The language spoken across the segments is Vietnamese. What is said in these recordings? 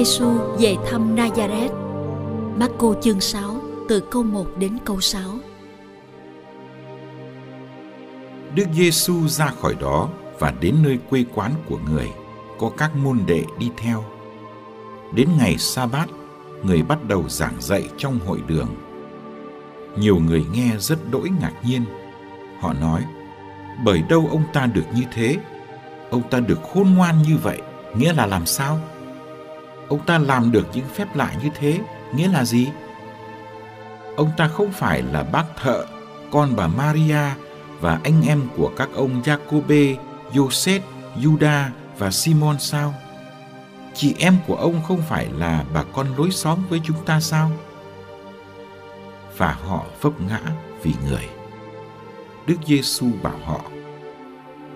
Giêsu về thăm Nazareth. Marco chương 6 từ câu 1 đến câu 6. Đức Giêsu ra khỏi đó và đến nơi quê quán của người, có các môn đệ đi theo. Đến ngày sa bát, người bắt đầu giảng dạy trong hội đường. Nhiều người nghe rất đỗi ngạc nhiên. Họ nói, bởi đâu ông ta được như thế? Ông ta được khôn ngoan như vậy, nghĩa là làm sao? Ông ta làm được những phép lạ như thế, nghĩa là gì? Ông ta không phải là bác thợ, con bà maria và anh em của các ông jacobe, joseph, juda và simon sao? Chị em của ông không phải là bà con lối xóm với chúng ta sao? Và họ vấp ngã vì người. Đức giêsu bảo họ,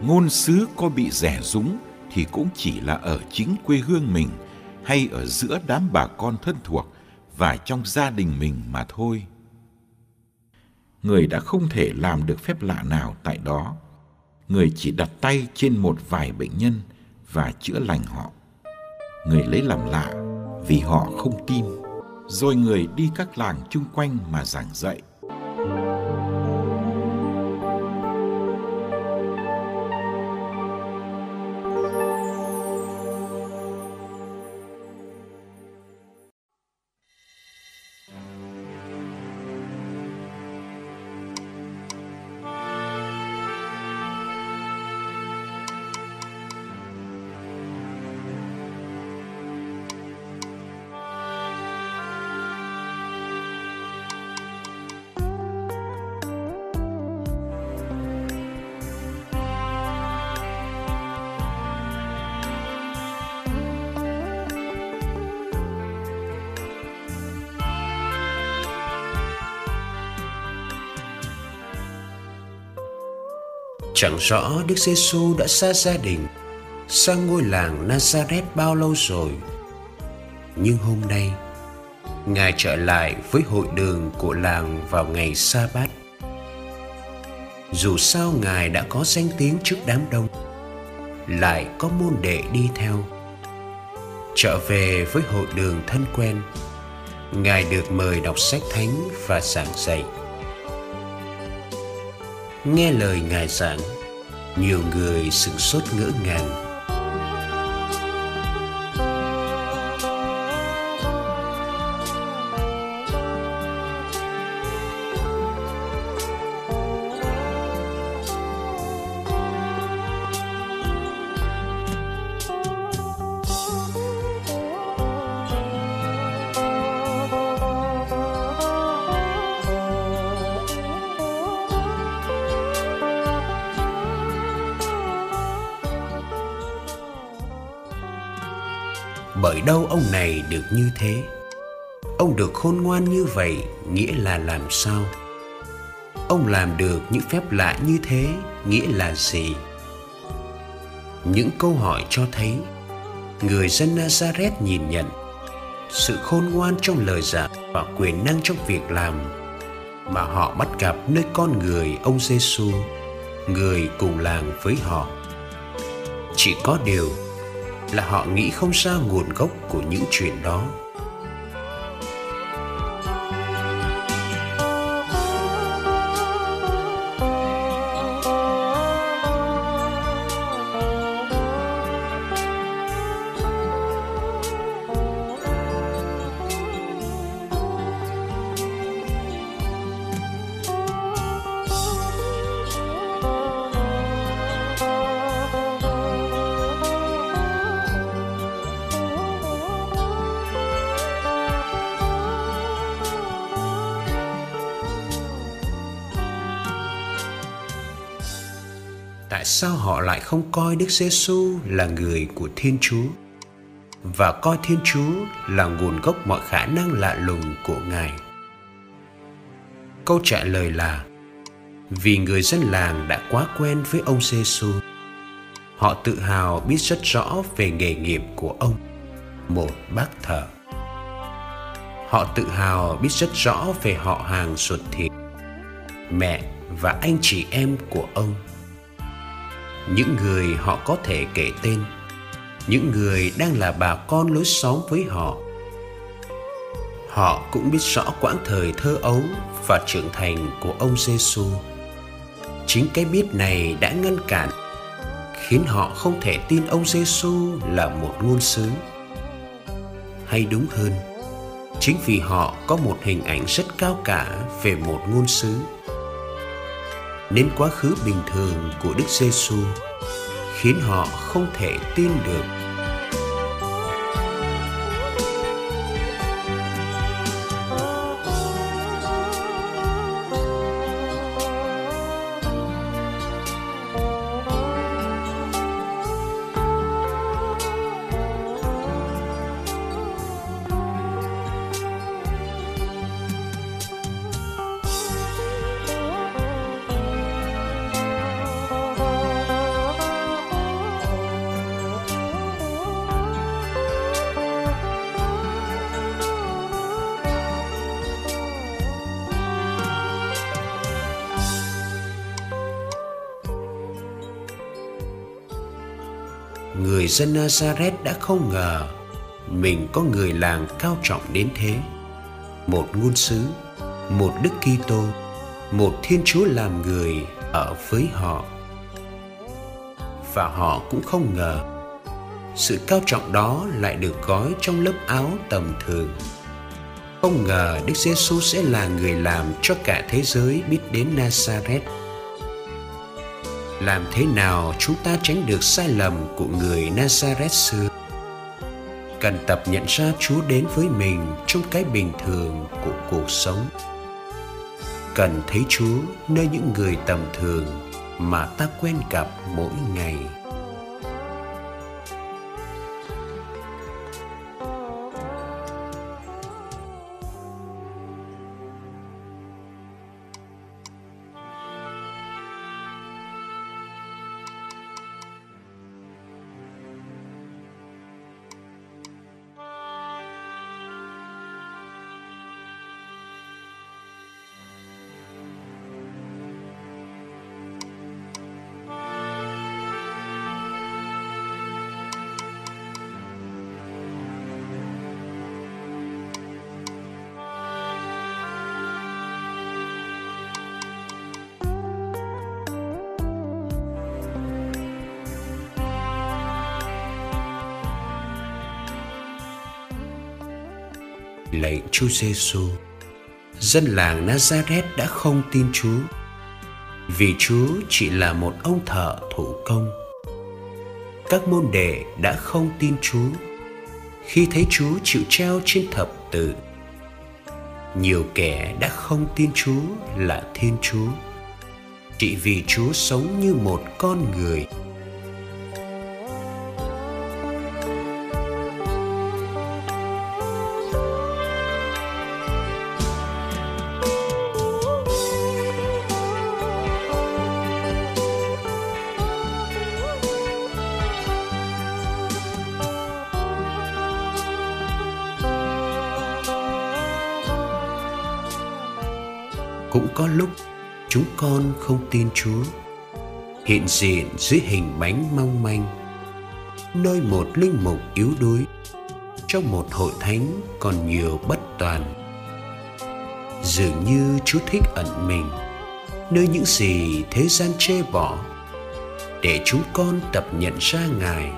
ngôn sứ có bị rẻ rúng thì cũng chỉ là ở chính quê hương mình hay ở giữa đám bà con thân thuộc và trong gia đình mình mà thôi. Người đã không thể làm được phép lạ nào tại đó. Người chỉ đặt tay trên một vài bệnh nhân và chữa lành họ. Người lấy làm lạ vì họ không tin. Rồi người đi các làng chung quanh mà giảng dạy. Chẳng rõ Đức giê -xu đã xa gia đình sang ngôi làng Nazareth bao lâu rồi. Nhưng hôm nay, Ngài trở lại với hội đường của làng vào ngày sa bát. Dù sao Ngài đã có danh tiếng trước đám đông, lại có môn đệ đi theo. Trở về với hội đường thân quen, Ngài được mời đọc sách thánh và giảng dạy nghe lời ngài giảng nhiều người sửng sốt ngỡ ngàng. Bởi đâu ông này được như thế? Ông được khôn ngoan như vậy nghĩa là làm sao? Ông làm được những phép lạ như thế nghĩa là gì? Những câu hỏi cho thấy người dân nazareth nhìn nhận sự khôn ngoan trong lời giảng và quyền năng trong việc làm mà họ bắt gặp nơi con người ông Giêsu, người cùng làng với họ. Chỉ có điều là họ nghĩ không ra nguồn gốc của những chuyện đó. Tại sao họ lại không coi Đức Giêsu là người của Thiên Chúa và coi Thiên Chúa là nguồn gốc mọi khả năng lạ lùng của Ngài. Câu trả lời là vì người dân làng đã quá quen với ông Giêsu. Họ tự hào biết rất rõ về nghề nghiệp của ông, một bác thợ. Họ tự hào biết rất rõ về họ hàng ruột thịt, mẹ và anh chị em của ông. Những người họ có thể kể tên, những người đang là bà con lối xóm với họ. Họ cũng biết rõ quãng thời thơ ấu và trưởng thành của ông Giêsu. Chính cái biết này đã ngăn cản khiến họ không thể tin ông Giêsu là một ngôn sứ. Hay đúng hơn, chính vì họ có một hình ảnh rất cao cả về một ngôn sứ nên quá khứ bình thường của Đức Giêsu khiến họ không thể tin được. Người dân Nazareth đã không ngờ mình có người làng cao trọng đến thế. Một ngôn sứ, một Đức Kitô, một Thiên Chúa làm người ở với họ. Và họ cũng không ngờ sự cao trọng đó lại được gói trong lớp áo tầm thường. Không ngờ Đức Giêsu sẽ là người làm cho cả thế giới biết đến Nazareth làm thế nào chúng ta tránh được sai lầm của người Nazareth xưa? Cần tập nhận ra Chúa đến với mình trong cái bình thường của cuộc sống. Cần thấy Chúa nơi những người tầm thường mà ta quen gặp mỗi ngày. Lạy Chúa Giêsu. Dân làng Nazareth đã không tin Chúa, vì Chúa chỉ là một ông thợ thủ công. Các môn đệ đã không tin Chúa, khi thấy Chúa chịu treo trên thập tự. Nhiều kẻ đã không tin Chúa là Thiên Chúa, chỉ vì Chúa sống như một con người cũng có lúc chúng con không tin Chúa hiện diện dưới hình bánh mong manh, nơi một linh mục yếu đuối, trong một hội thánh còn nhiều bất toàn dường như Chúa thích ẩn mình nơi những gì thế gian chê bỏ, để chúng con tập nhận ra Ngài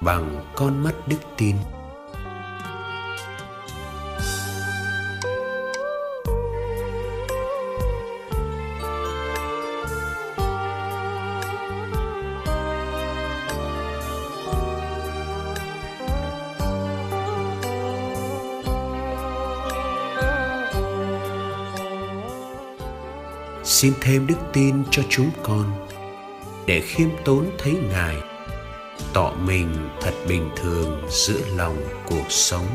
bằng con mắt đức tin. Xin thêm đức tin cho chúng con, để khiêm tốn thấy ngài, tỏ mình thật bình thường giữa lòng cuộc sống.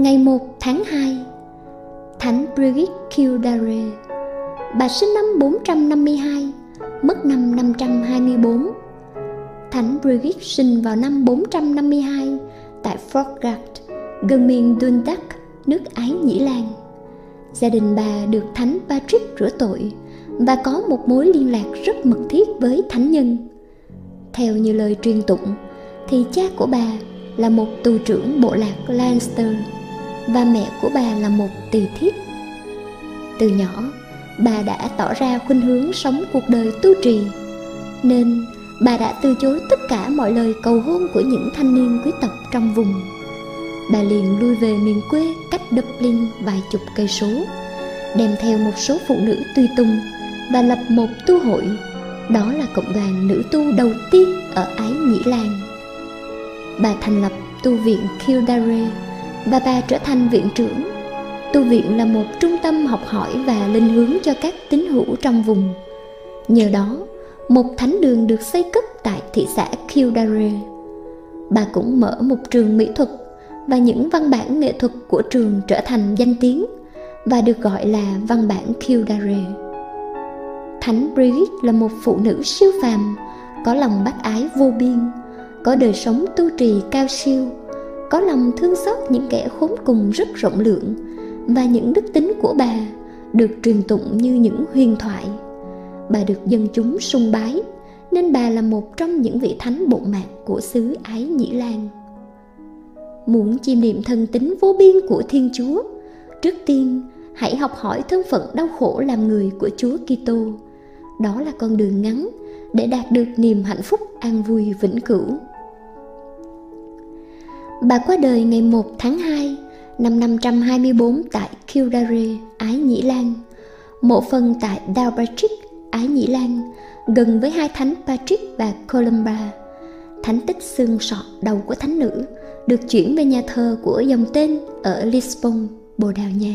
Ngày 1 tháng 2 Thánh Brigitte Kildare Bà sinh năm 452, mất năm 524 Thánh Brigitte sinh vào năm 452 tại Forgard, gần miền Dundalk, nước Ái Nhĩ Lan. Gia đình bà được Thánh Patrick rửa tội và có một mối liên lạc rất mật thiết với thánh nhân. Theo như lời truyền tụng, thì cha của bà là một tù trưởng bộ lạc Lancaster và mẹ của bà là một tỳ thiếp. Từ nhỏ, bà đã tỏ ra khuynh hướng sống cuộc đời tu trì, nên bà đã từ chối tất cả mọi lời cầu hôn của những thanh niên quý tộc trong vùng. Bà liền lui về miền quê cách Dublin vài chục cây số, đem theo một số phụ nữ tùy tùng và lập một tu hội. Đó là cộng đoàn nữ tu đầu tiên ở Ái Nhĩ Lan. Bà thành lập tu viện Kildare và bà trở thành viện trưởng. Tu viện là một trung tâm học hỏi và linh hướng cho các tín hữu trong vùng. Nhờ đó, một thánh đường được xây cất tại thị xã Kildare. Bà cũng mở một trường mỹ thuật và những văn bản nghệ thuật của trường trở thành danh tiếng và được gọi là văn bản Kildare. Thánh Brigitte là một phụ nữ siêu phàm, có lòng bác ái vô biên, có đời sống tu trì cao siêu có lòng thương xót những kẻ khốn cùng rất rộng lượng, và những đức tính của bà được truyền tụng như những huyền thoại. Bà được dân chúng sung bái, nên bà là một trong những vị thánh bộ mạc của xứ ái nhĩ lan. Muốn chiêm niệm thần tính vô biên của thiên chúa, trước tiên hãy học hỏi thân phận đau khổ làm người của chúa kitô. Đó là con đường ngắn để đạt được niềm hạnh phúc an vui vĩnh cửu. Bà qua đời ngày 1 tháng 2 năm 524 tại Kildare, Ái Nhĩ Lan, mộ phần tại Dalpatrick, Ái Nhĩ Lan, gần với hai thánh Patrick và Columba. Thánh tích xương sọ đầu của thánh nữ được chuyển về nhà thờ của dòng tên ở Lisbon, Bồ Đào Nha.